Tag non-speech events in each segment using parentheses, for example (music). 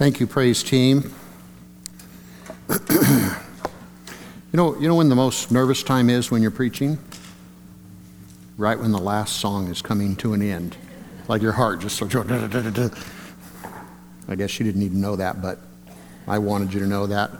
Thank you, praise team. (clears throat) you know, you know when the most nervous time is when you're preaching? Right when the last song is coming to an end. Like your heart just starts going. I guess you didn't even know that, but I wanted you to know that.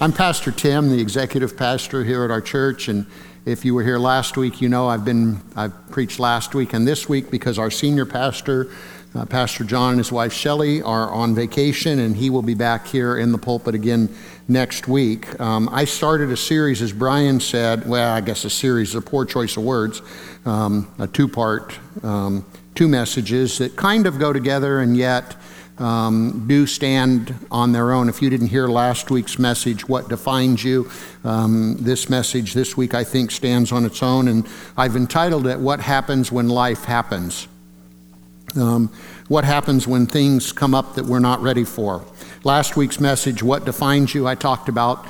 I'm Pastor Tim, the executive pastor here at our church, and if you were here last week, you know I've been I've preached last week and this week because our senior pastor uh, Pastor John and his wife Shelley are on vacation, and he will be back here in the pulpit again next week. Um, I started a series, as Brian said, well, I guess a series, is a poor choice of words, um, a two part, um, two messages that kind of go together and yet um, do stand on their own. If you didn't hear last week's message, What Defines You, um, this message this week I think stands on its own, and I've entitled it What Happens When Life Happens. Um, what happens when things come up that we're not ready for? Last week's message, What Defines You, I talked about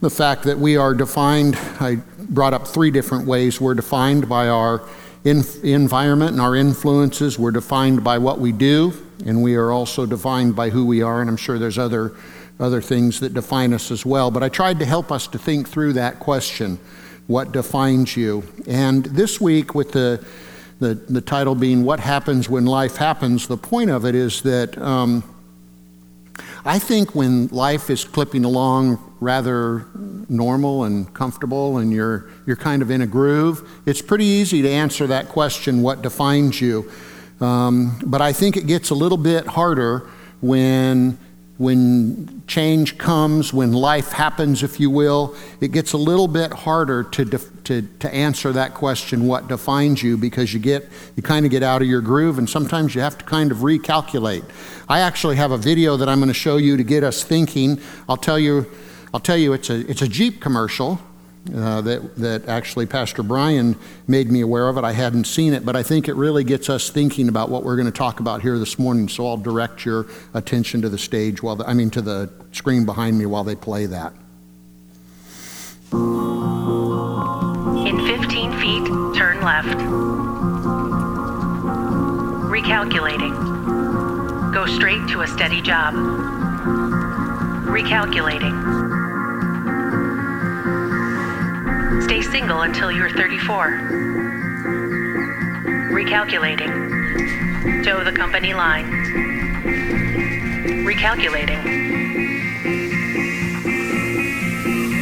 the fact that we are defined. I brought up three different ways. We're defined by our in- environment and our influences, we're defined by what we do, and we are also defined by who we are, and I'm sure there's other, other things that define us as well. But I tried to help us to think through that question what defines you? And this week, with the the, the title being What Happens When Life Happens, the point of it is that um, I think when life is clipping along rather normal and comfortable and you're, you're kind of in a groove, it's pretty easy to answer that question, What defines you? Um, but I think it gets a little bit harder when when change comes, when life happens, if you will, it gets a little bit harder to, def- to, to answer that question, what defines you, because you get, you kind of get out of your groove and sometimes you have to kind of recalculate. I actually have a video that I'm going to show you to get us thinking. I'll tell you, I'll tell you it's a, it's a Jeep commercial uh, that, that actually Pastor Brian made me aware of it. I hadn't seen it, but I think it really gets us thinking about what we're going to talk about here this morning. So I'll direct your attention to the stage while, the, I mean, to the screen behind me while they play that. In 15 feet, turn left. Recalculating. Go straight to a steady job. Recalculating. Stay single until you're 34. Recalculating. Toe the company line. Recalculating.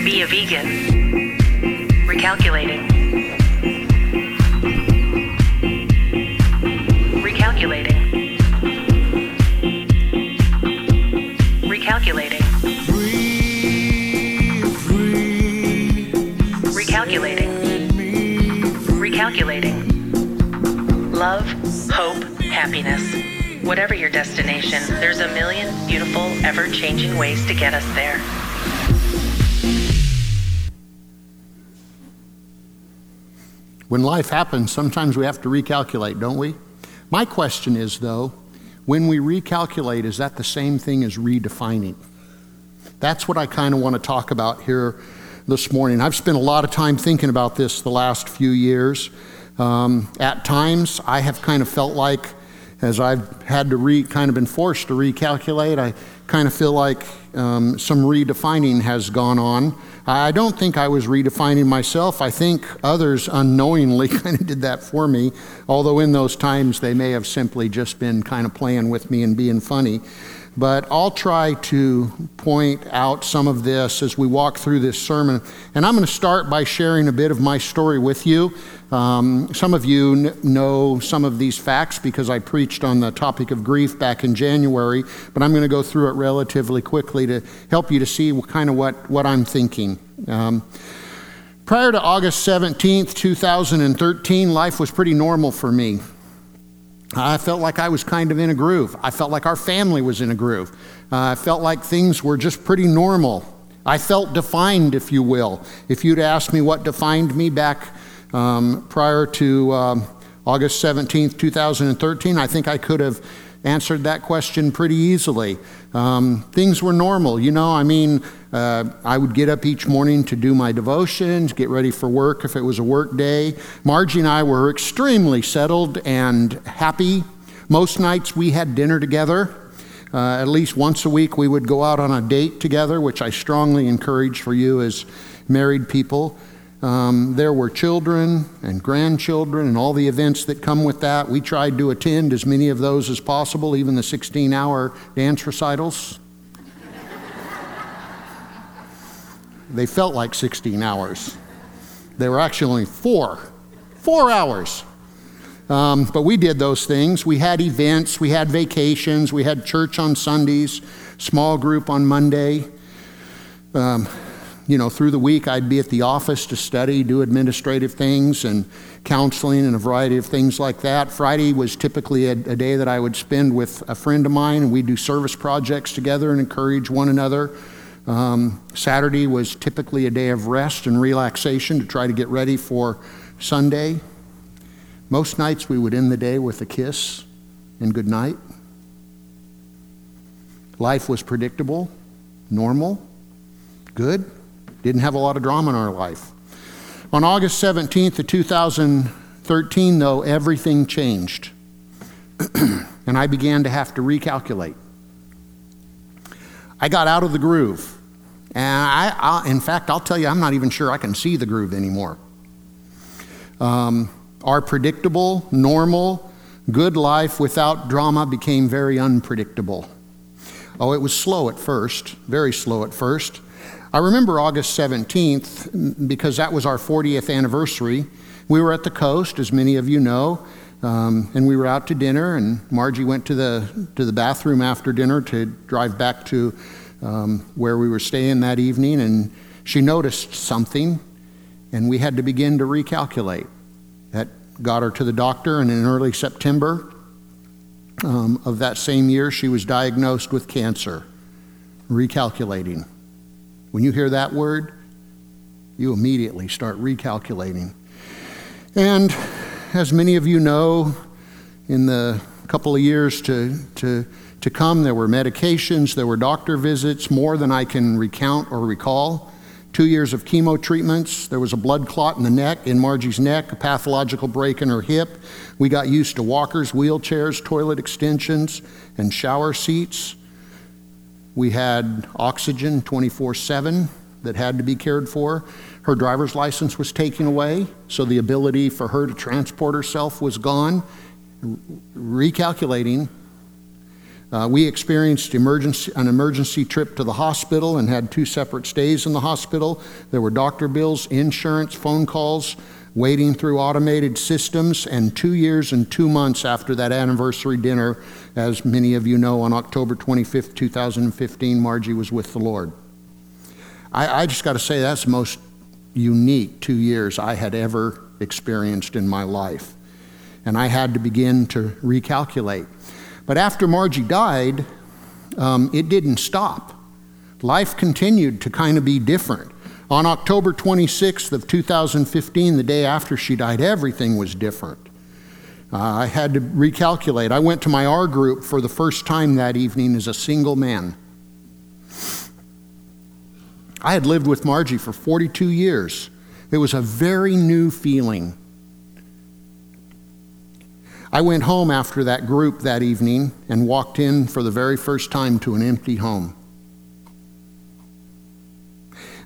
Be a vegan. Recalculating. Recalculating. Recalculating. Love, hope, happiness. Whatever your destination, there's a million beautiful, ever changing ways to get us there. When life happens, sometimes we have to recalculate, don't we? My question is, though, when we recalculate, is that the same thing as redefining? That's what I kind of want to talk about here this morning. I've spent a lot of time thinking about this the last few years. Um, at times, I have kind of felt like, as I've had to re, kind of been forced to recalculate, I kind of feel like um, some redefining has gone on. I don't think I was redefining myself. I think others unknowingly (laughs) kind of did that for me, although in those times they may have simply just been kind of playing with me and being funny. But I'll try to point out some of this as we walk through this sermon. And I'm going to start by sharing a bit of my story with you. Um, some of you n- know some of these facts because I preached on the topic of grief back in January, but I'm going to go through it relatively quickly to help you to see kind of what, what I'm thinking. Um, prior to August 17th, 2013, life was pretty normal for me. I felt like I was kind of in a groove. I felt like our family was in a groove. Uh, I felt like things were just pretty normal. I felt defined, if you will. If you'd asked me what defined me back um, prior to um, August 17th, 2013, I think I could have answered that question pretty easily. Um, things were normal, you know. I mean, uh, I would get up each morning to do my devotions, get ready for work if it was a work day. Margie and I were extremely settled and happy. Most nights we had dinner together. Uh, at least once a week, we would go out on a date together, which I strongly encourage for you as married people. Um, there were children and grandchildren and all the events that come with that. We tried to attend as many of those as possible, even the 16 hour dance recitals. they felt like 16 hours. They were actually only four. Four hours. Um, but we did those things. We had events, we had vacations, we had church on Sundays, small group on Monday. Um, you know, through the week, I'd be at the office to study, do administrative things and counseling and a variety of things like that. Friday was typically a, a day that I would spend with a friend of mine, and we'd do service projects together and encourage one another. Um, Saturday was typically a day of rest and relaxation to try to get ready for Sunday. Most nights we would end the day with a kiss and good night. Life was predictable, normal, good. Didn't have a lot of drama in our life. On August 17th of 2013, though, everything changed. (clears throat) and I began to have to recalculate. I got out of the groove. And I, I, in fact, I'll tell you, I'm not even sure I can see the groove anymore. Um, our predictable, normal, good life without drama became very unpredictable. Oh, it was slow at first, very slow at first. I remember August 17th because that was our 40th anniversary. We were at the coast, as many of you know, um, and we were out to dinner. And Margie went to the to the bathroom after dinner to drive back to um, where we were staying that evening, and she noticed something, and we had to begin to recalculate. That got her to the doctor, and in early September um, of that same year, she was diagnosed with cancer. Recalculating. When you hear that word, you immediately start recalculating. And as many of you know, in the couple of years to, to, to come, there were medications, there were doctor visits, more than I can recount or recall. Two years of chemo treatments. There was a blood clot in the neck, in Margie's neck, a pathological break in her hip. We got used to walkers, wheelchairs, toilet extensions, and shower seats. We had oxygen 24 7 that had to be cared for. Her driver's license was taken away, so the ability for her to transport herself was gone. Recalculating, uh, we experienced emergency, an emergency trip to the hospital and had two separate stays in the hospital. There were doctor bills, insurance, phone calls, waiting through automated systems, and two years and two months after that anniversary dinner, as many of you know, on October 25th, 2015, Margie was with the Lord. I, I just got to say, that's the most unique two years I had ever experienced in my life. And I had to begin to recalculate. But after Margie died, um, it didn't stop. Life continued to kind of be different. On October 26th of 2015, the day after she died, everything was different. Uh, I had to recalculate. I went to my R group for the first time that evening as a single man. I had lived with Margie for 42 years. It was a very new feeling. I went home after that group that evening and walked in for the very first time to an empty home.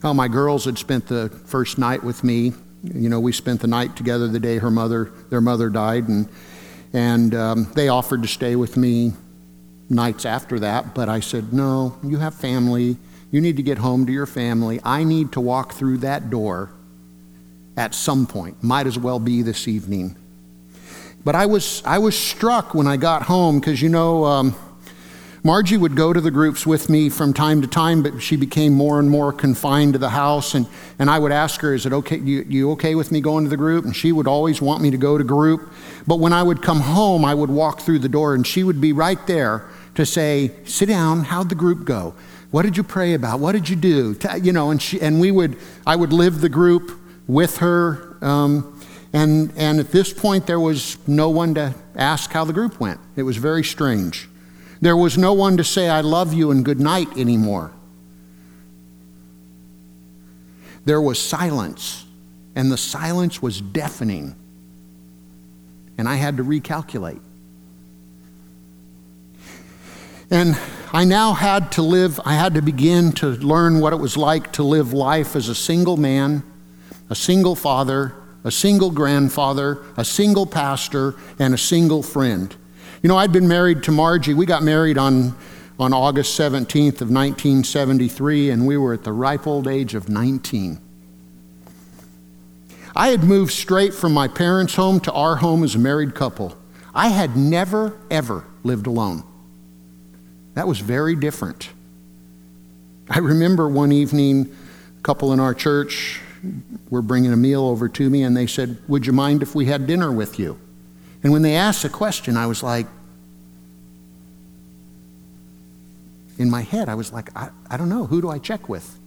Well, my girls had spent the first night with me. You know, we spent the night together the day her mother, their mother died, and and um, they offered to stay with me nights after that. But I said, no, you have family. You need to get home to your family. I need to walk through that door at some point. Might as well be this evening. But I was I was struck when I got home because you know. Um, Margie would go to the groups with me from time to time, but she became more and more confined to the house. And, and I would ask her, Is it okay? You, you okay with me going to the group? And she would always want me to go to group. But when I would come home, I would walk through the door and she would be right there to say, Sit down, how'd the group go? What did you pray about? What did you do? You know, and, she, and we would, I would live the group with her. Um, and, and at this point, there was no one to ask how the group went. It was very strange. There was no one to say, I love you and good night anymore. There was silence, and the silence was deafening. And I had to recalculate. And I now had to live, I had to begin to learn what it was like to live life as a single man, a single father, a single grandfather, a single pastor, and a single friend. You know, I'd been married to Margie. We got married on, on August 17th of 1973, and we were at the ripe old age of 19. I had moved straight from my parents' home to our home as a married couple. I had never, ever lived alone. That was very different. I remember one evening, a couple in our church were bringing a meal over to me, and they said, Would you mind if we had dinner with you? And when they asked the question, I was like, in my head, I was like, I, I don't know, who do I check with?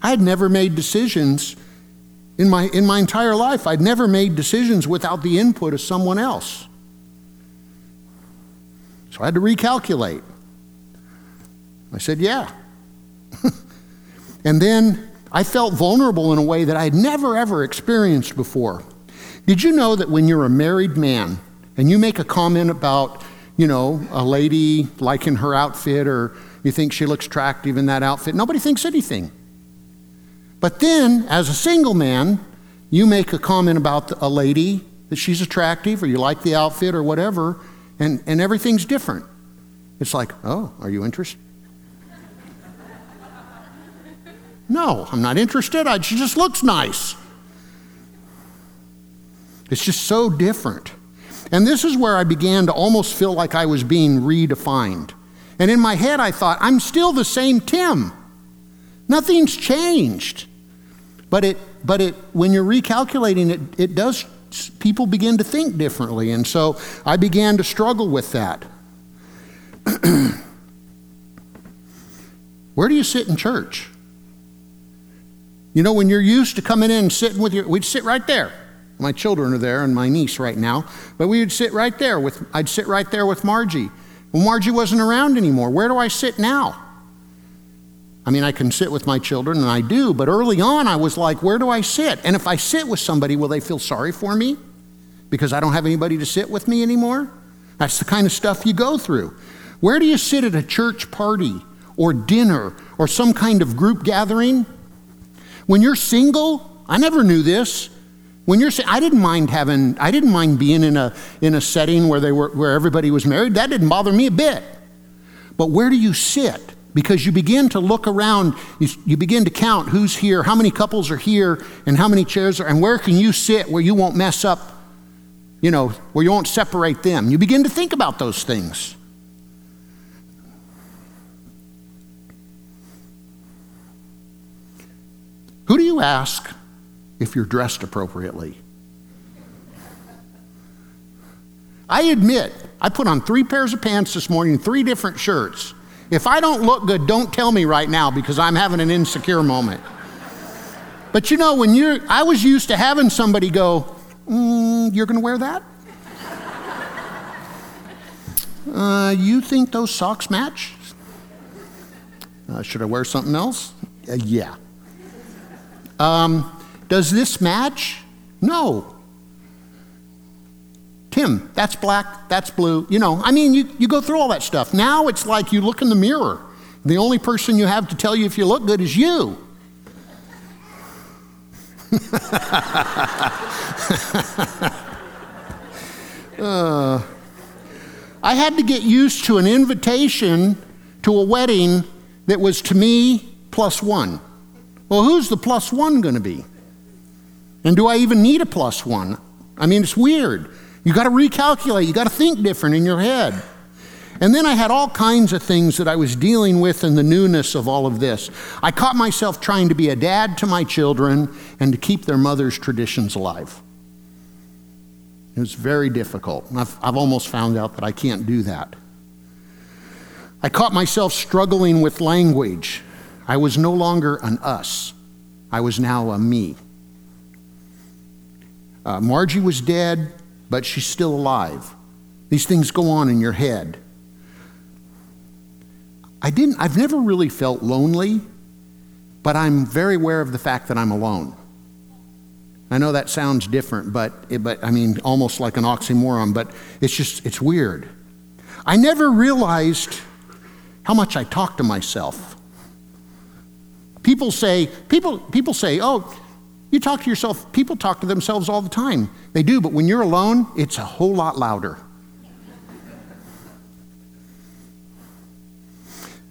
I had never made decisions in my, in my entire life. I'd never made decisions without the input of someone else. So I had to recalculate. I said, Yeah. (laughs) and then I felt vulnerable in a way that I had never, ever experienced before. Did you know that when you're a married man and you make a comment about, you know, a lady liking her outfit or you think she looks attractive in that outfit, nobody thinks anything. But then, as a single man, you make a comment about a lady that she's attractive or you like the outfit or whatever, and, and everything's different. It's like, oh, are you interested? No, I'm not interested. I, she just looks nice. It's just so different. And this is where I began to almost feel like I was being redefined. And in my head, I thought, I'm still the same Tim. Nothing's changed. But it, but it, when you're recalculating it, it does, people begin to think differently. And so I began to struggle with that. (clears throat) Where do you sit in church? You know, when you're used to coming in and sitting with your, we'd sit right there. My children are there and my niece right now, but we would sit right there with, I'd sit right there with Margie. Well, Margie wasn't around anymore. Where do I sit now? I mean, I can sit with my children, and I do, but early on I was like, where do I sit? And if I sit with somebody, will they feel sorry for me because I don't have anybody to sit with me anymore? That's the kind of stuff you go through. Where do you sit at a church party or dinner or some kind of group gathering? When you're single, I never knew this. When you're, I didn't mind having, I didn't mind being in a in a setting where they were where everybody was married. That didn't bother me a bit. But where do you sit? because you begin to look around, you, you, begin to count who's here, how many couples are here, and how many chairs are, and where can you sit where you won't mess up, you know, where you won't separate them. You begin to think about those things. Who do you ask if you're dressed appropriately? I admit, I put on three pairs of pants this morning, three different shirts. If I don't look good, don't tell me right now because I'm having an insecure moment. But you know, when you're, I was used to having somebody go, mm, You're going to wear that? Uh, you think those socks match? Uh, should I wear something else? Uh, yeah. Um, does this match? No. Tim, that's black, that's blue. You know, I mean, you, you go through all that stuff. Now it's like you look in the mirror. The only person you have to tell you if you look good is you. (laughs) uh, I had to get used to an invitation to a wedding that was to me plus one. Well, who's the plus one going to be? And do I even need a plus one? I mean, it's weird. You got to recalculate, you got to think different in your head. And then I had all kinds of things that I was dealing with in the newness of all of this. I caught myself trying to be a dad to my children and to keep their mother's traditions alive. It was very difficult. I've, I've almost found out that I can't do that. I caught myself struggling with language. I was no longer an us, I was now a me. Uh, Margie was dead but she's still alive. These things go on in your head. I didn't, I've never really felt lonely, but I'm very aware of the fact that I'm alone. I know that sounds different, but, but I mean, almost like an oxymoron, but it's just, it's weird. I never realized how much I talk to myself. People say, people, people say, oh, you talk to yourself. People talk to themselves all the time. They do, but when you're alone, it's a whole lot louder.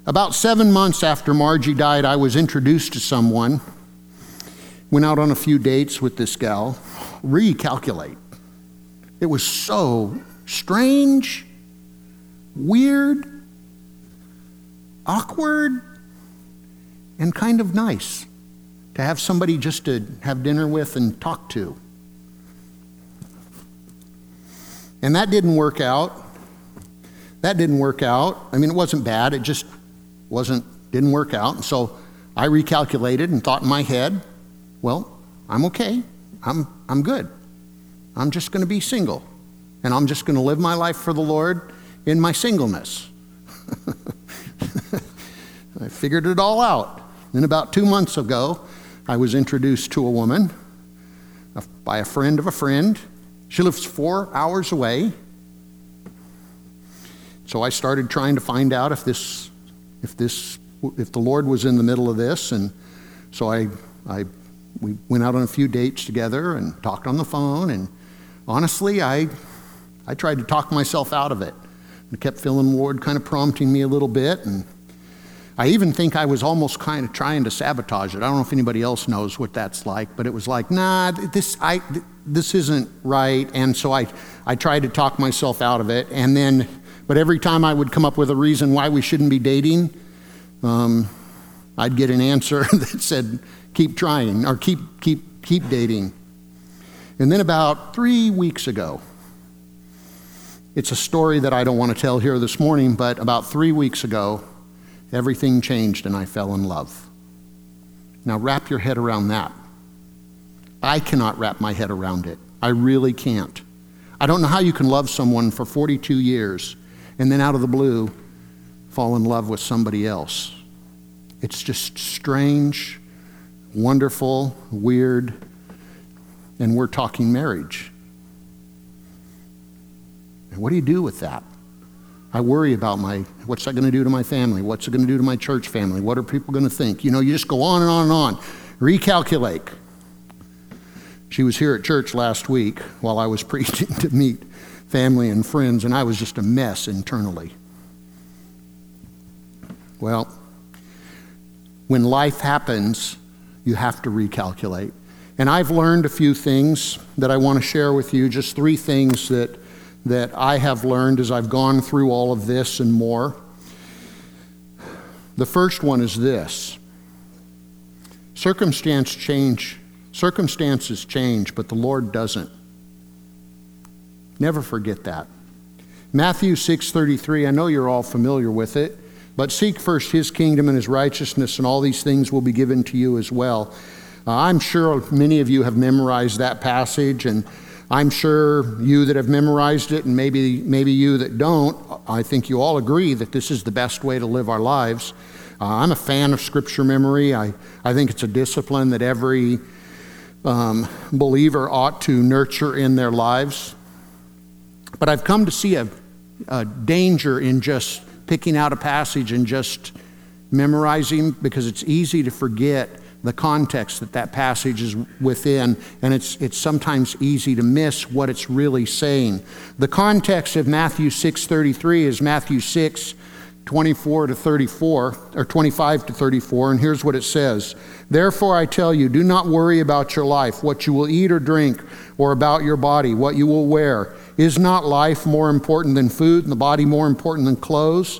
About seven months after Margie died, I was introduced to someone. Went out on a few dates with this gal. Recalculate. It was so strange, weird, awkward, and kind of nice to have somebody just to have dinner with and talk to. And that didn't work out. That didn't work out. I mean, it wasn't bad, it just wasn't, didn't work out. And so I recalculated and thought in my head, well, I'm okay. I'm, I'm good. I'm just going to be single. And I'm just going to live my life for the Lord in my singleness. (laughs) I figured it all out. Then, about two months ago, I was introduced to a woman by a friend of a friend. She lives four hours away. So I started trying to find out if this if this if the Lord was in the middle of this, and so I I we went out on a few dates together and talked on the phone, and honestly, I I tried to talk myself out of it. I kept feeling the Lord kind of prompting me a little bit, and I even think I was almost kind of trying to sabotage it. I don't know if anybody else knows what that's like, but it was like, nah, this I this isn't right, and so I I tried to talk myself out of it, and then but every time I would come up with a reason why we shouldn't be dating, um, I'd get an answer (laughs) that said, keep trying or keep, keep, keep dating. And then about three weeks ago, it's a story that I don't want to tell here this morning, but about three weeks ago, everything changed and I fell in love. Now, wrap your head around that. I cannot wrap my head around it. I really can't. I don't know how you can love someone for 42 years and then out of the blue, fall in love with somebody else. It's just strange, wonderful, weird, and we're talking marriage. And what do you do with that? I worry about my, what's that going to do to my family? What's it going to do to my church family? What are people going to think? You know, you just go on and on and on. Recalculate. She was here at church last week while I was (laughs) preaching to meet family and friends, and I was just a mess internally. Well, when life happens, you have to recalculate. And I've learned a few things that I want to share with you, just three things that, that I have learned as I've gone through all of this and more. The first one is this circumstance change circumstances change but the lord doesn't Never forget that. Matthew 6:33, I know you're all familiar with it, but seek first his kingdom and his righteousness and all these things will be given to you as well. Uh, I'm sure many of you have memorized that passage and I'm sure you that have memorized it and maybe maybe you that don't, I think you all agree that this is the best way to live our lives. Uh, I'm a fan of scripture memory. I, I think it's a discipline that every um, believer ought to nurture in their lives. But I've come to see a, a danger in just picking out a passage and just memorizing because it's easy to forget the context that that passage is within, and it's, it's sometimes easy to miss what it's really saying. The context of Matthew 6.33 is Matthew 6, 24 to 34, or 25 to 34, and here's what it says Therefore I tell you, do not worry about your life, what you will eat or drink, or about your body, what you will wear. Is not life more important than food, and the body more important than clothes?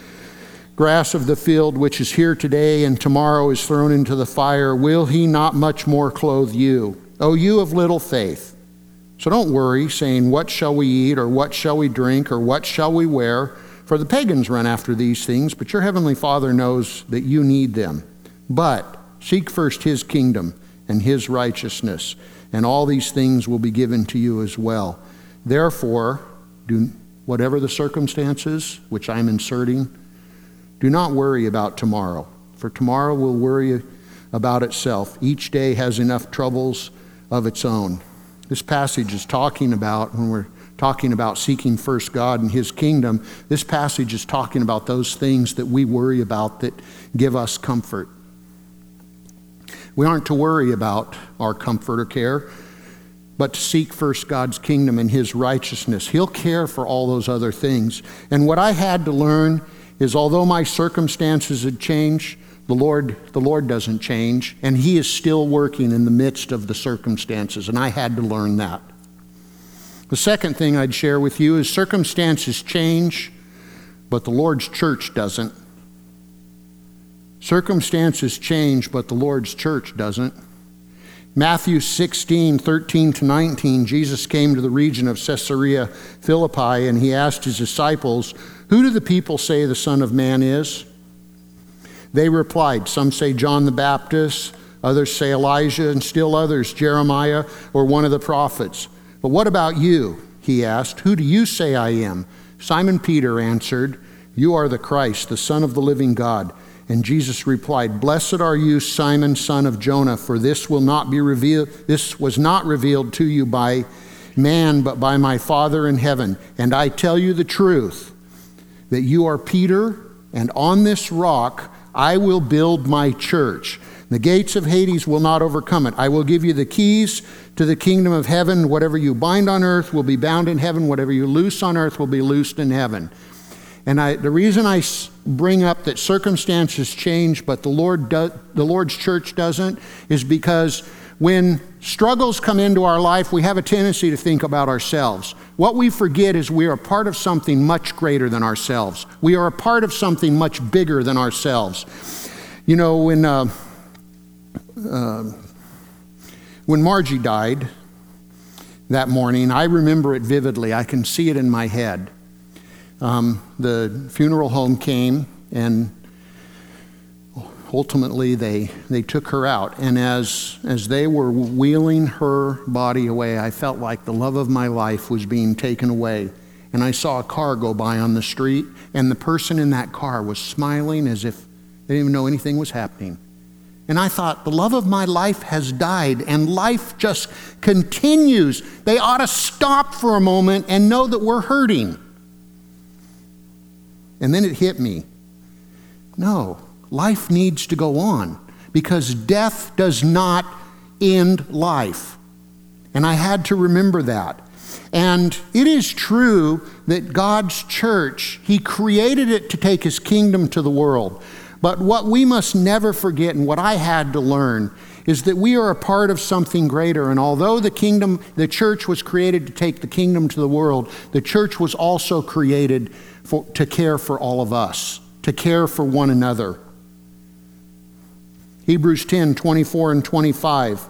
grass of the field, which is here today and tomorrow is thrown into the fire, will he not much more clothe you? O you of little faith? So don't worry, saying, What shall we eat, or what shall we drink, or what shall we wear? For the pagans run after these things, but your heavenly Father knows that you need them. But seek first his kingdom and his righteousness, and all these things will be given to you as well. Therefore, do whatever the circumstances which I'm inserting, do not worry about tomorrow, for tomorrow will worry about itself. Each day has enough troubles of its own. This passage is talking about, when we're talking about seeking first God and His kingdom, this passage is talking about those things that we worry about that give us comfort. We aren't to worry about our comfort or care, but to seek first God's kingdom and His righteousness. He'll care for all those other things. And what I had to learn is although my circumstances had changed, the Lord, the Lord doesn't change, and He is still working in the midst of the circumstances, and I had to learn that. The second thing I'd share with you is circumstances change, but the Lord's church doesn't. Circumstances change, but the Lord's church doesn't. Matthew 16, 13 to 19, Jesus came to the region of Caesarea Philippi and he asked his disciples, Who do the people say the Son of Man is? They replied, Some say John the Baptist, others say Elijah, and still others Jeremiah or one of the prophets. But what about you? He asked, Who do you say I am? Simon Peter answered, You are the Christ, the Son of the living God. And Jesus replied, Blessed are you, Simon, son of Jonah, for this will not be revealed, this was not revealed to you by man, but by my Father in heaven. And I tell you the truth, that you are Peter, and on this rock I will build my church. The gates of Hades will not overcome it. I will give you the keys to the kingdom of heaven. Whatever you bind on earth will be bound in heaven. Whatever you loose on earth will be loosed in heaven. And I, the reason I bring up that circumstances change, but the, Lord do, the Lord's church doesn't, is because when struggles come into our life, we have a tendency to think about ourselves. What we forget is we are a part of something much greater than ourselves. We are a part of something much bigger than ourselves. You know, when, uh, uh, when Margie died that morning, I remember it vividly. I can see it in my head. Um, the funeral home came and ultimately they, they took her out. And as, as they were wheeling her body away, I felt like the love of my life was being taken away. And I saw a car go by on the street, and the person in that car was smiling as if they didn't even know anything was happening. And I thought, the love of my life has died, and life just continues. They ought to stop for a moment and know that we're hurting. And then it hit me. No, life needs to go on because death does not end life. And I had to remember that. And it is true that God's church, He created it to take His kingdom to the world. But what we must never forget, and what I had to learn, is that we are a part of something greater. And although the kingdom, the church was created to take the kingdom to the world, the church was also created for, to care for all of us, to care for one another. Hebrews 10 24 and 25.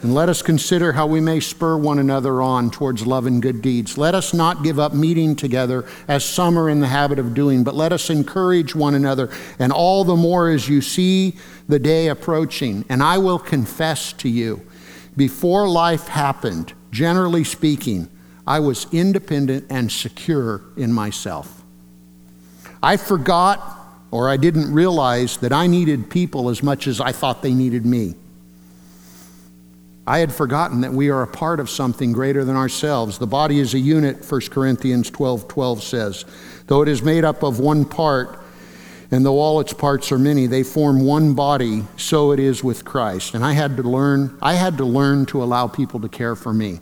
And let us consider how we may spur one another on towards love and good deeds. Let us not give up meeting together as some are in the habit of doing, but let us encourage one another, and all the more as you see the day approaching. And I will confess to you, before life happened, generally speaking, I was independent and secure in myself. I forgot or I didn't realize that I needed people as much as I thought they needed me. I had forgotten that we are a part of something greater than ourselves. The body is a unit, 1 Corinthians 12 12 says. Though it is made up of one part, and though all its parts are many, they form one body, so it is with Christ. And I had to learn, I had to learn to allow people to care for me.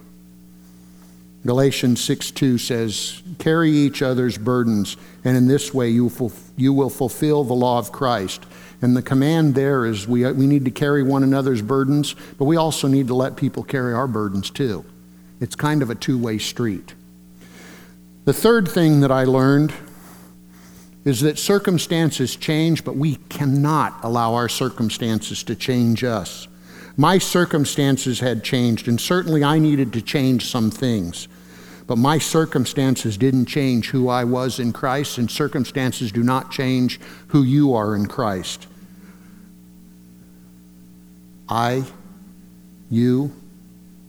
Galatians 6 2 says, Carry each other's burdens, and in this way you will, you will fulfill the law of Christ. And the command there is we, we need to carry one another's burdens, but we also need to let people carry our burdens too. It's kind of a two way street. The third thing that I learned is that circumstances change, but we cannot allow our circumstances to change us. My circumstances had changed, and certainly I needed to change some things. But my circumstances didn't change who I was in Christ, and circumstances do not change who you are in Christ. I, you,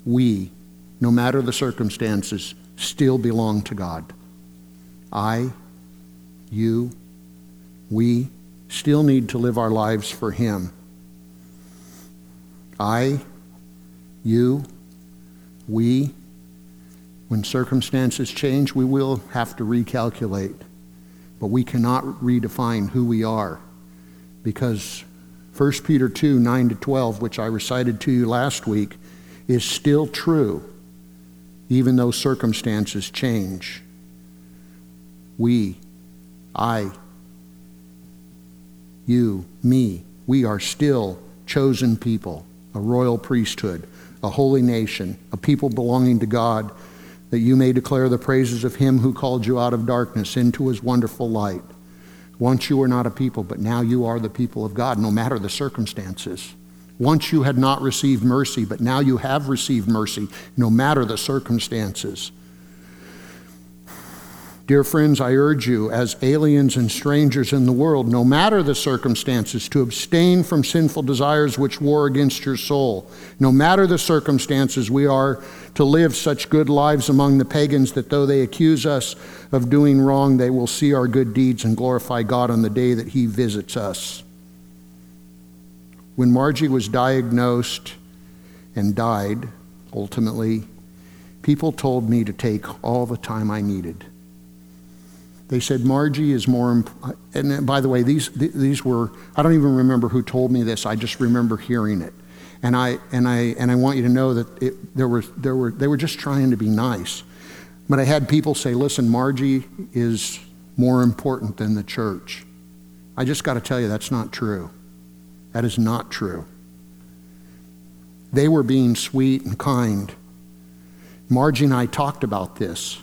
we, no matter the circumstances, still belong to God. I, you, we still need to live our lives for Him. I, you, we, when circumstances change, we will have to recalculate. But we cannot redefine who we are because 1 Peter 2 9 to 12, which I recited to you last week, is still true, even though circumstances change. We, I, you, me, we are still chosen people, a royal priesthood, a holy nation, a people belonging to God, that you may declare the praises of him who called you out of darkness into his wonderful light. Once you were not a people, but now you are the people of God, no matter the circumstances. Once you had not received mercy, but now you have received mercy, no matter the circumstances. Dear friends, I urge you, as aliens and strangers in the world, no matter the circumstances, to abstain from sinful desires which war against your soul. No matter the circumstances, we are to live such good lives among the pagans that though they accuse us of doing wrong, they will see our good deeds and glorify God on the day that He visits us. When Margie was diagnosed and died, ultimately, people told me to take all the time I needed. They said Margie is more, and by the way, these, these were, I don't even remember who told me this, I just remember hearing it. And I, and I, and I want you to know that it, there were, there were, they were just trying to be nice. But I had people say, listen, Margie is more important than the church. I just got to tell you, that's not true. That is not true. They were being sweet and kind. Margie and I talked about this.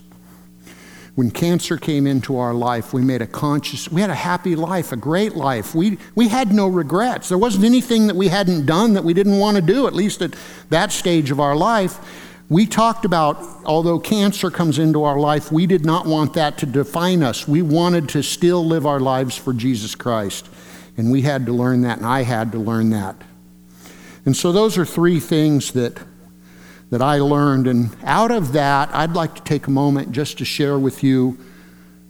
When cancer came into our life, we made a conscious, we had a happy life, a great life. We, we had no regrets. There wasn't anything that we hadn't done that we didn't want to do, at least at that stage of our life. We talked about, although cancer comes into our life, we did not want that to define us. We wanted to still live our lives for Jesus Christ. And we had to learn that, and I had to learn that. And so, those are three things that, that I learned. And out of that, I'd like to take a moment just to share with you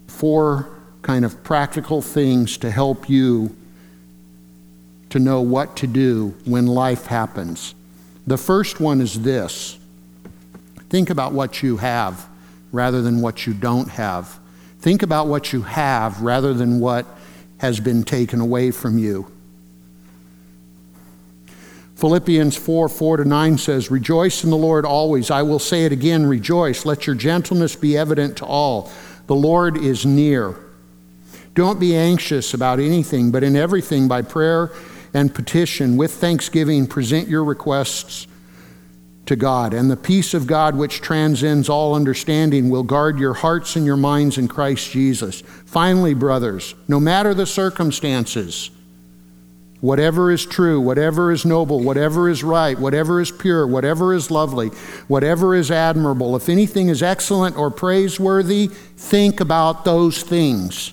four kind of practical things to help you to know what to do when life happens. The first one is this think about what you have rather than what you don't have. Think about what you have rather than what has been taken away from you. Philippians 4 4 to 9 says, Rejoice in the Lord always. I will say it again, rejoice. Let your gentleness be evident to all. The Lord is near. Don't be anxious about anything, but in everything, by prayer and petition, with thanksgiving, present your requests to God. And the peace of God, which transcends all understanding, will guard your hearts and your minds in Christ Jesus. Finally, brothers, no matter the circumstances, whatever is true, whatever is noble, whatever is right, whatever is pure, whatever is lovely, whatever is admirable, if anything is excellent or praiseworthy, think about those things.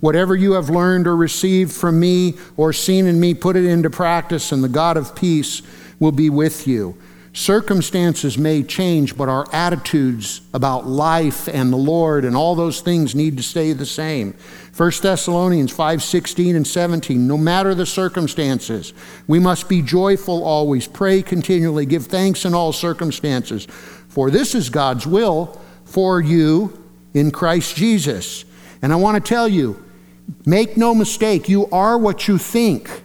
Whatever you have learned or received from me or seen in me, put it into practice, and the God of peace will be with you. Circumstances may change, but our attitudes about life and the Lord and all those things need to stay the same. 1 Thessalonians 5 16 and 17. No matter the circumstances, we must be joyful always, pray continually, give thanks in all circumstances, for this is God's will for you in Christ Jesus. And I want to tell you, Make no mistake, you are what you think.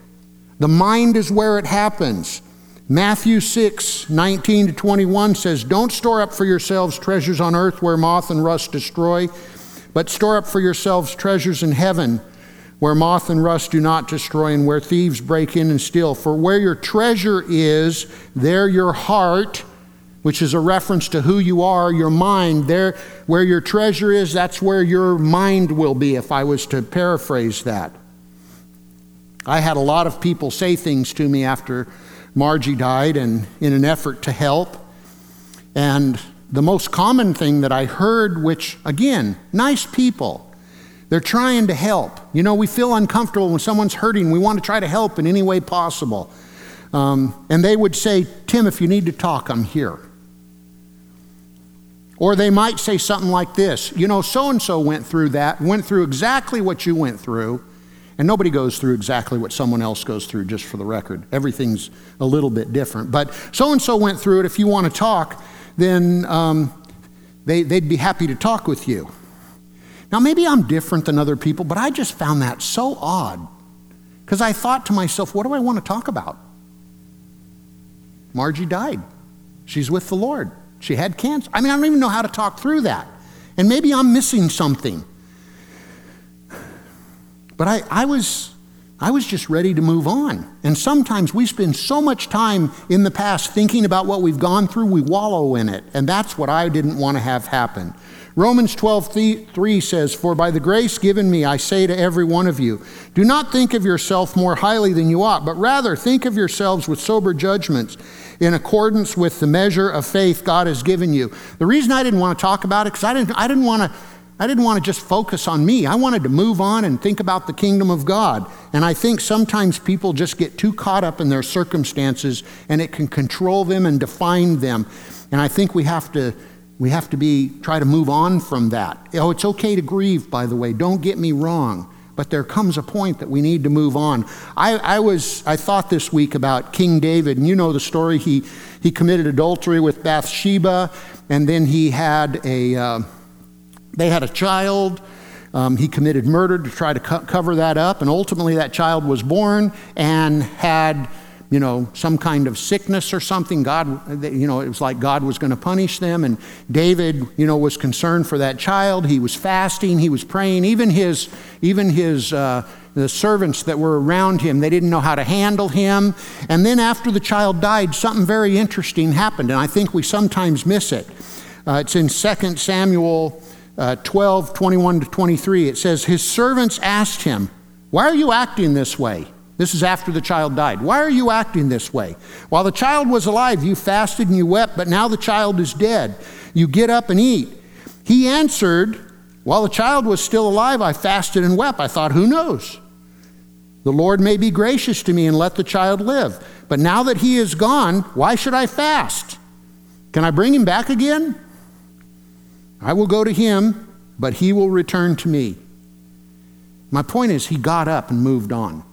The mind is where it happens. Matthew 6, 19 to 21 says, Don't store up for yourselves treasures on earth where moth and rust destroy, but store up for yourselves treasures in heaven where moth and rust do not destroy and where thieves break in and steal. For where your treasure is, there your heart which is a reference to who you are, your mind. There, where your treasure is, that's where your mind will be, if I was to paraphrase that. I had a lot of people say things to me after Margie died and in an effort to help. And the most common thing that I heard, which again, nice people, they're trying to help. You know, we feel uncomfortable when someone's hurting. We want to try to help in any way possible. Um, and they would say, Tim, if you need to talk, I'm here. Or they might say something like this You know, so and so went through that, went through exactly what you went through. And nobody goes through exactly what someone else goes through, just for the record. Everything's a little bit different. But so and so went through it. If you want to talk, then um, they, they'd be happy to talk with you. Now, maybe I'm different than other people, but I just found that so odd because I thought to myself, what do I want to talk about? Margie died. She's with the Lord. She had cancer. I mean, I don't even know how to talk through that. And maybe I'm missing something. But I, I, was, I was just ready to move on. And sometimes we spend so much time in the past thinking about what we've gone through, we wallow in it. And that's what I didn't want to have happen. Romans 12, 3 says, For by the grace given me, I say to every one of you, do not think of yourself more highly than you ought, but rather think of yourselves with sober judgments in accordance with the measure of faith God has given you. The reason I didn't want to talk about it, because I didn't, I didn't want to. I didn't want to just focus on me. I wanted to move on and think about the kingdom of God. And I think sometimes people just get too caught up in their circumstances and it can control them and define them. And I think we have to we have to be try to move on from that. Oh, it's okay to grieve, by the way. Don't get me wrong. But there comes a point that we need to move on. I, I was I thought this week about King David, and you know the story. He he committed adultery with Bathsheba, and then he had a uh, they had a child. Um, he committed murder to try to co- cover that up, and ultimately that child was born and had you know, some kind of sickness or something. God, you know, it was like God was going to punish them. And David, you know, was concerned for that child. He was fasting. He was praying. Even his, even his, uh, the servants that were around him, they didn't know how to handle him. And then after the child died, something very interesting happened. And I think we sometimes miss it. Uh, it's in 2 Samuel uh, 12, 21 to 23. It says, His servants asked him, Why are you acting this way? This is after the child died. Why are you acting this way? While the child was alive, you fasted and you wept, but now the child is dead. You get up and eat. He answered, While the child was still alive, I fasted and wept. I thought, Who knows? The Lord may be gracious to me and let the child live. But now that he is gone, why should I fast? Can I bring him back again? I will go to him, but he will return to me. My point is, he got up and moved on.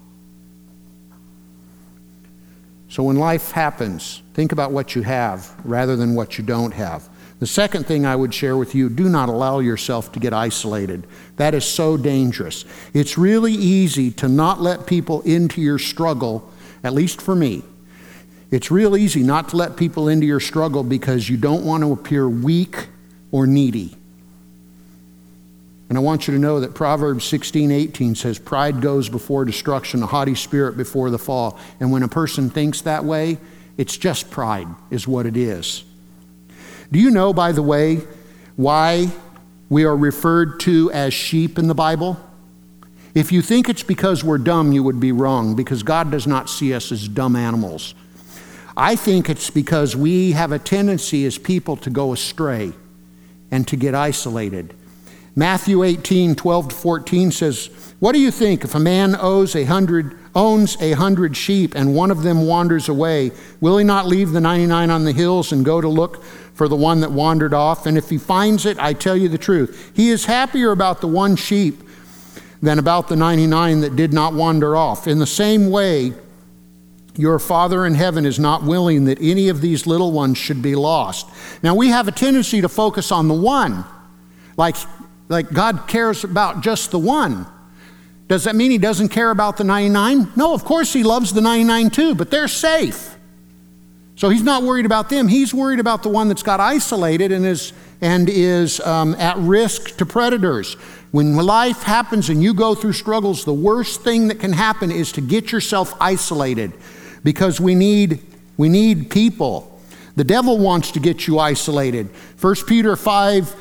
So when life happens, think about what you have rather than what you don't have. The second thing I would share with you do not allow yourself to get isolated. That is so dangerous. It's really easy to not let people into your struggle, at least for me. It's real easy not to let people into your struggle because you don't want to appear weak or needy. And I want you to know that Proverbs 16, 18 says, Pride goes before destruction, a haughty spirit before the fall. And when a person thinks that way, it's just pride, is what it is. Do you know, by the way, why we are referred to as sheep in the Bible? If you think it's because we're dumb, you would be wrong, because God does not see us as dumb animals. I think it's because we have a tendency as people to go astray and to get isolated. Matthew 18, 12 to 14 says, What do you think if a man owes a hundred, owns a hundred sheep and one of them wanders away? Will he not leave the 99 on the hills and go to look for the one that wandered off? And if he finds it, I tell you the truth, he is happier about the one sheep than about the 99 that did not wander off. In the same way, your Father in heaven is not willing that any of these little ones should be lost. Now, we have a tendency to focus on the one. Like like God cares about just the one. Does that mean he doesn't care about the 99? No, of course he loves the 99 too, but they're safe. So he's not worried about them. He's worried about the one that's got isolated and is, and is um, at risk to predators. When life happens and you go through struggles, the worst thing that can happen is to get yourself isolated because we need, we need people. The devil wants to get you isolated. 1 Peter 5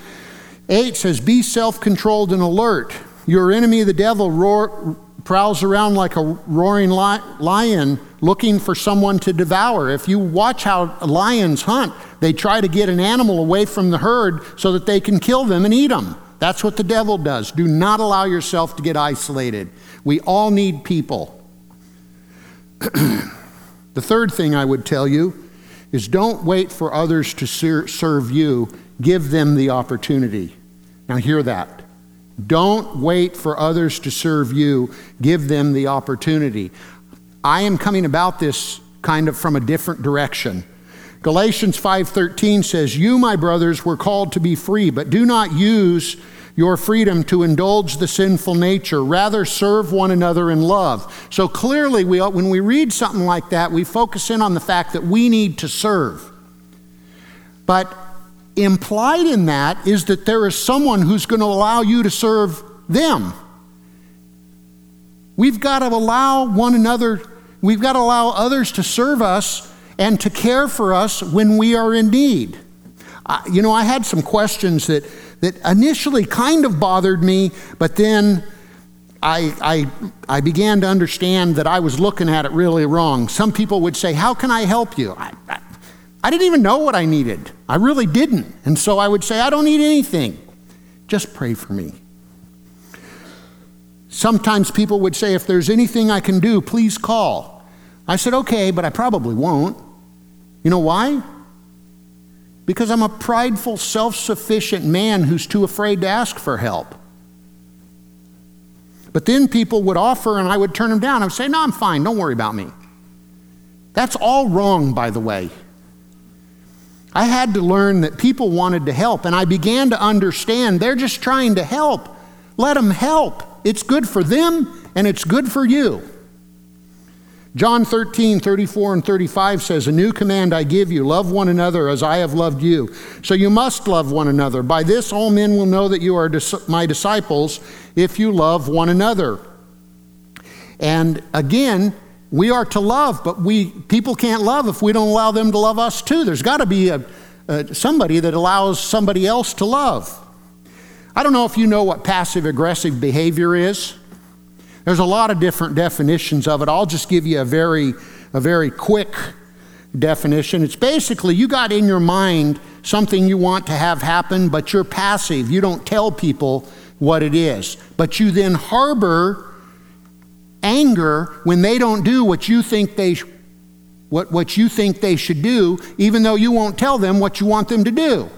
8 says, Be self controlled and alert. Your enemy, the devil, roar, prowls around like a roaring lion looking for someone to devour. If you watch how lions hunt, they try to get an animal away from the herd so that they can kill them and eat them. That's what the devil does. Do not allow yourself to get isolated. We all need people. (clears throat) the third thing I would tell you is don't wait for others to serve you, give them the opportunity. Now, hear that. Don't wait for others to serve you, give them the opportunity. I am coming about this kind of from a different direction. Galatians 5:13 says, "You, my brothers, were called to be free, but do not use your freedom to indulge the sinful nature. Rather, serve one another in love." So clearly, we, when we read something like that, we focus in on the fact that we need to serve. But implied in that is that there is someone who's going to allow you to serve them. We've got to allow one another, we've got to allow others to serve us and to care for us when we are in need. you know, I had some questions that, that initially kind of bothered me, but then I, I, I began to understand that I was looking at it really wrong. Some people would say, How can I help you? I, I, I didn't even know what I needed. I really didn't. And so I would say, I don't need anything. Just pray for me. Sometimes people would say, if there's anything I can do, please call. I said, okay, but I probably won't. You know why? Because I'm a prideful, self sufficient man who's too afraid to ask for help. But then people would offer and I would turn them down. I would say, no, I'm fine. Don't worry about me. That's all wrong, by the way. I had to learn that people wanted to help, and I began to understand they're just trying to help. Let them help. It's good for them, and it's good for you. John 13, 34 and 35 says, A new command I give you love one another as I have loved you. So you must love one another. By this, all men will know that you are my disciples if you love one another. And again, we are to love, but we people can't love if we don't allow them to love us too. There's got to be a, a, somebody that allows somebody else to love. I don't know if you know what passive aggressive behavior is. There's a lot of different definitions of it. I'll just give you a very a very quick definition. It's basically you got in your mind something you want to have happen, but you're passive. You don't tell people what it is. But you then harbor anger when they don't do what you think they what, what you think they should do, even though you won't tell them what you want them to do.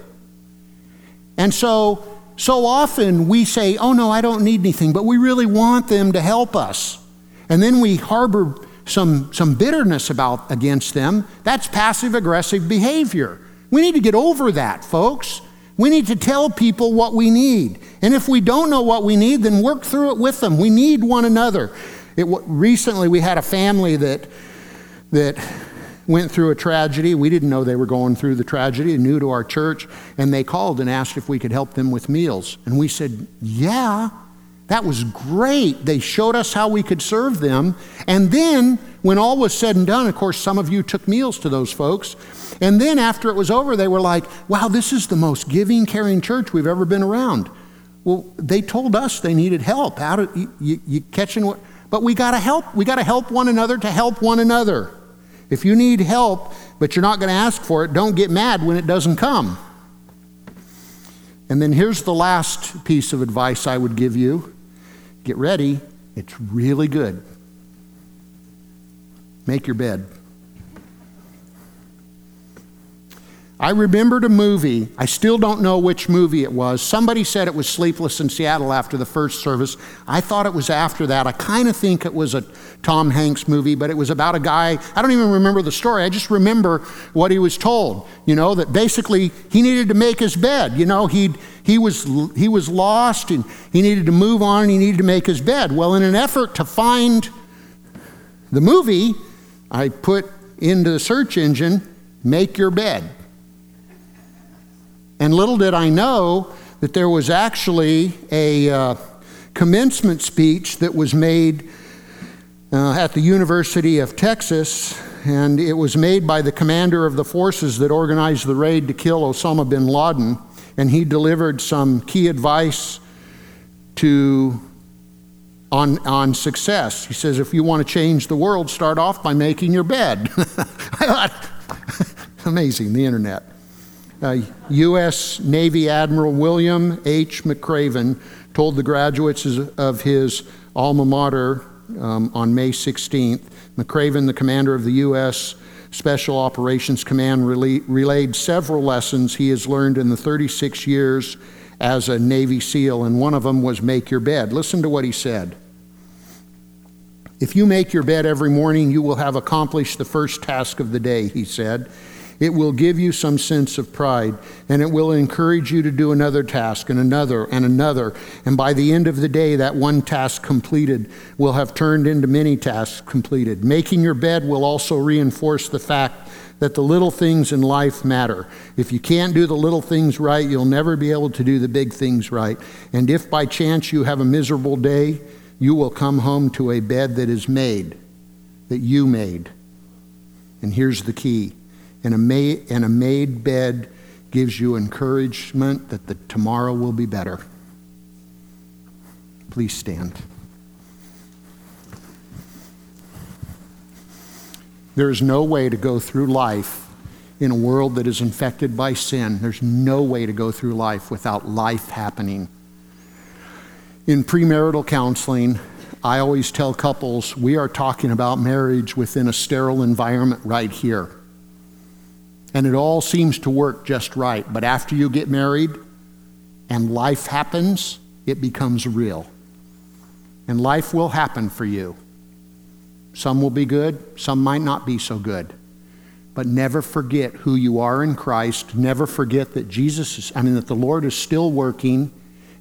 And so, so often we say, oh no, I don't need anything, but we really want them to help us. And then we harbor some, some bitterness about against them. That's passive aggressive behavior. We need to get over that, folks. We need to tell people what we need. And if we don't know what we need, then work through it with them. We need one another. It, recently, we had a family that, that went through a tragedy. We didn't know they were going through the tragedy, new to our church, and they called and asked if we could help them with meals. And we said, Yeah, that was great. They showed us how we could serve them. And then, when all was said and done, of course, some of you took meals to those folks. And then, after it was over, they were like, Wow, this is the most giving, caring church we've ever been around. Well, they told us they needed help. How did you, you, you catching what? But we got to help. We got to help one another to help one another. If you need help, but you're not going to ask for it, don't get mad when it doesn't come. And then here's the last piece of advice I would give you get ready, it's really good. Make your bed. I remembered a movie. I still don't know which movie it was. Somebody said it was Sleepless in Seattle after the first service. I thought it was after that. I kind of think it was a Tom Hanks movie, but it was about a guy. I don't even remember the story. I just remember what he was told. You know, that basically he needed to make his bed. You know, he he was, he was lost and he needed to move on and he needed to make his bed. Well, in an effort to find the movie, I put into the search engine, make your bed. And little did I know that there was actually a uh, commencement speech that was made uh, at the University of Texas, and it was made by the commander of the forces that organized the raid to kill Osama bin Laden. And he delivered some key advice to on, on success. He says, if you want to change the world, start off by making your bed. (laughs) (laughs) Amazing, the internet. Uh, U.S. Navy Admiral William H. McRaven told the graduates of his alma mater um, on May 16th. McRaven, the commander of the U.S. Special Operations Command, relayed several lessons he has learned in the 36 years as a Navy SEAL, and one of them was make your bed. Listen to what he said. If you make your bed every morning, you will have accomplished the first task of the day, he said. It will give you some sense of pride, and it will encourage you to do another task and another and another. And by the end of the day, that one task completed will have turned into many tasks completed. Making your bed will also reinforce the fact that the little things in life matter. If you can't do the little things right, you'll never be able to do the big things right. And if by chance you have a miserable day, you will come home to a bed that is made, that you made. And here's the key and a, made, and a made bed gives you encouragement that the tomorrow will be better. Please stand. There is no way to go through life in a world that is infected by sin. There's no way to go through life without life happening. In premarital counseling, I always tell couples we are talking about marriage within a sterile environment right here and it all seems to work just right. But after you get married and life happens, it becomes real. And life will happen for you. Some will be good, some might not be so good. But never forget who you are in Christ. Never forget that Jesus is, I mean, that the Lord is still working.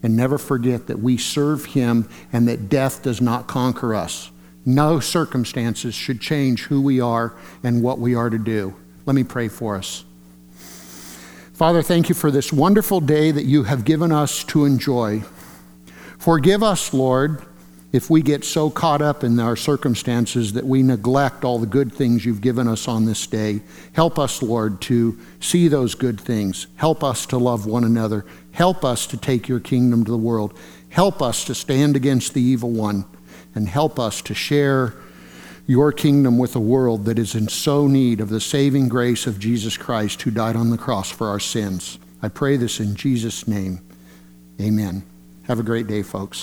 And never forget that we serve Him and that death does not conquer us. No circumstances should change who we are and what we are to do. Let me pray for us. Father, thank you for this wonderful day that you have given us to enjoy. Forgive us, Lord, if we get so caught up in our circumstances that we neglect all the good things you've given us on this day. Help us, Lord, to see those good things. Help us to love one another. Help us to take your kingdom to the world. Help us to stand against the evil one. And help us to share your kingdom with a world that is in so need of the saving grace of Jesus Christ who died on the cross for our sins. I pray this in Jesus' name. Amen. Have a great day, folks.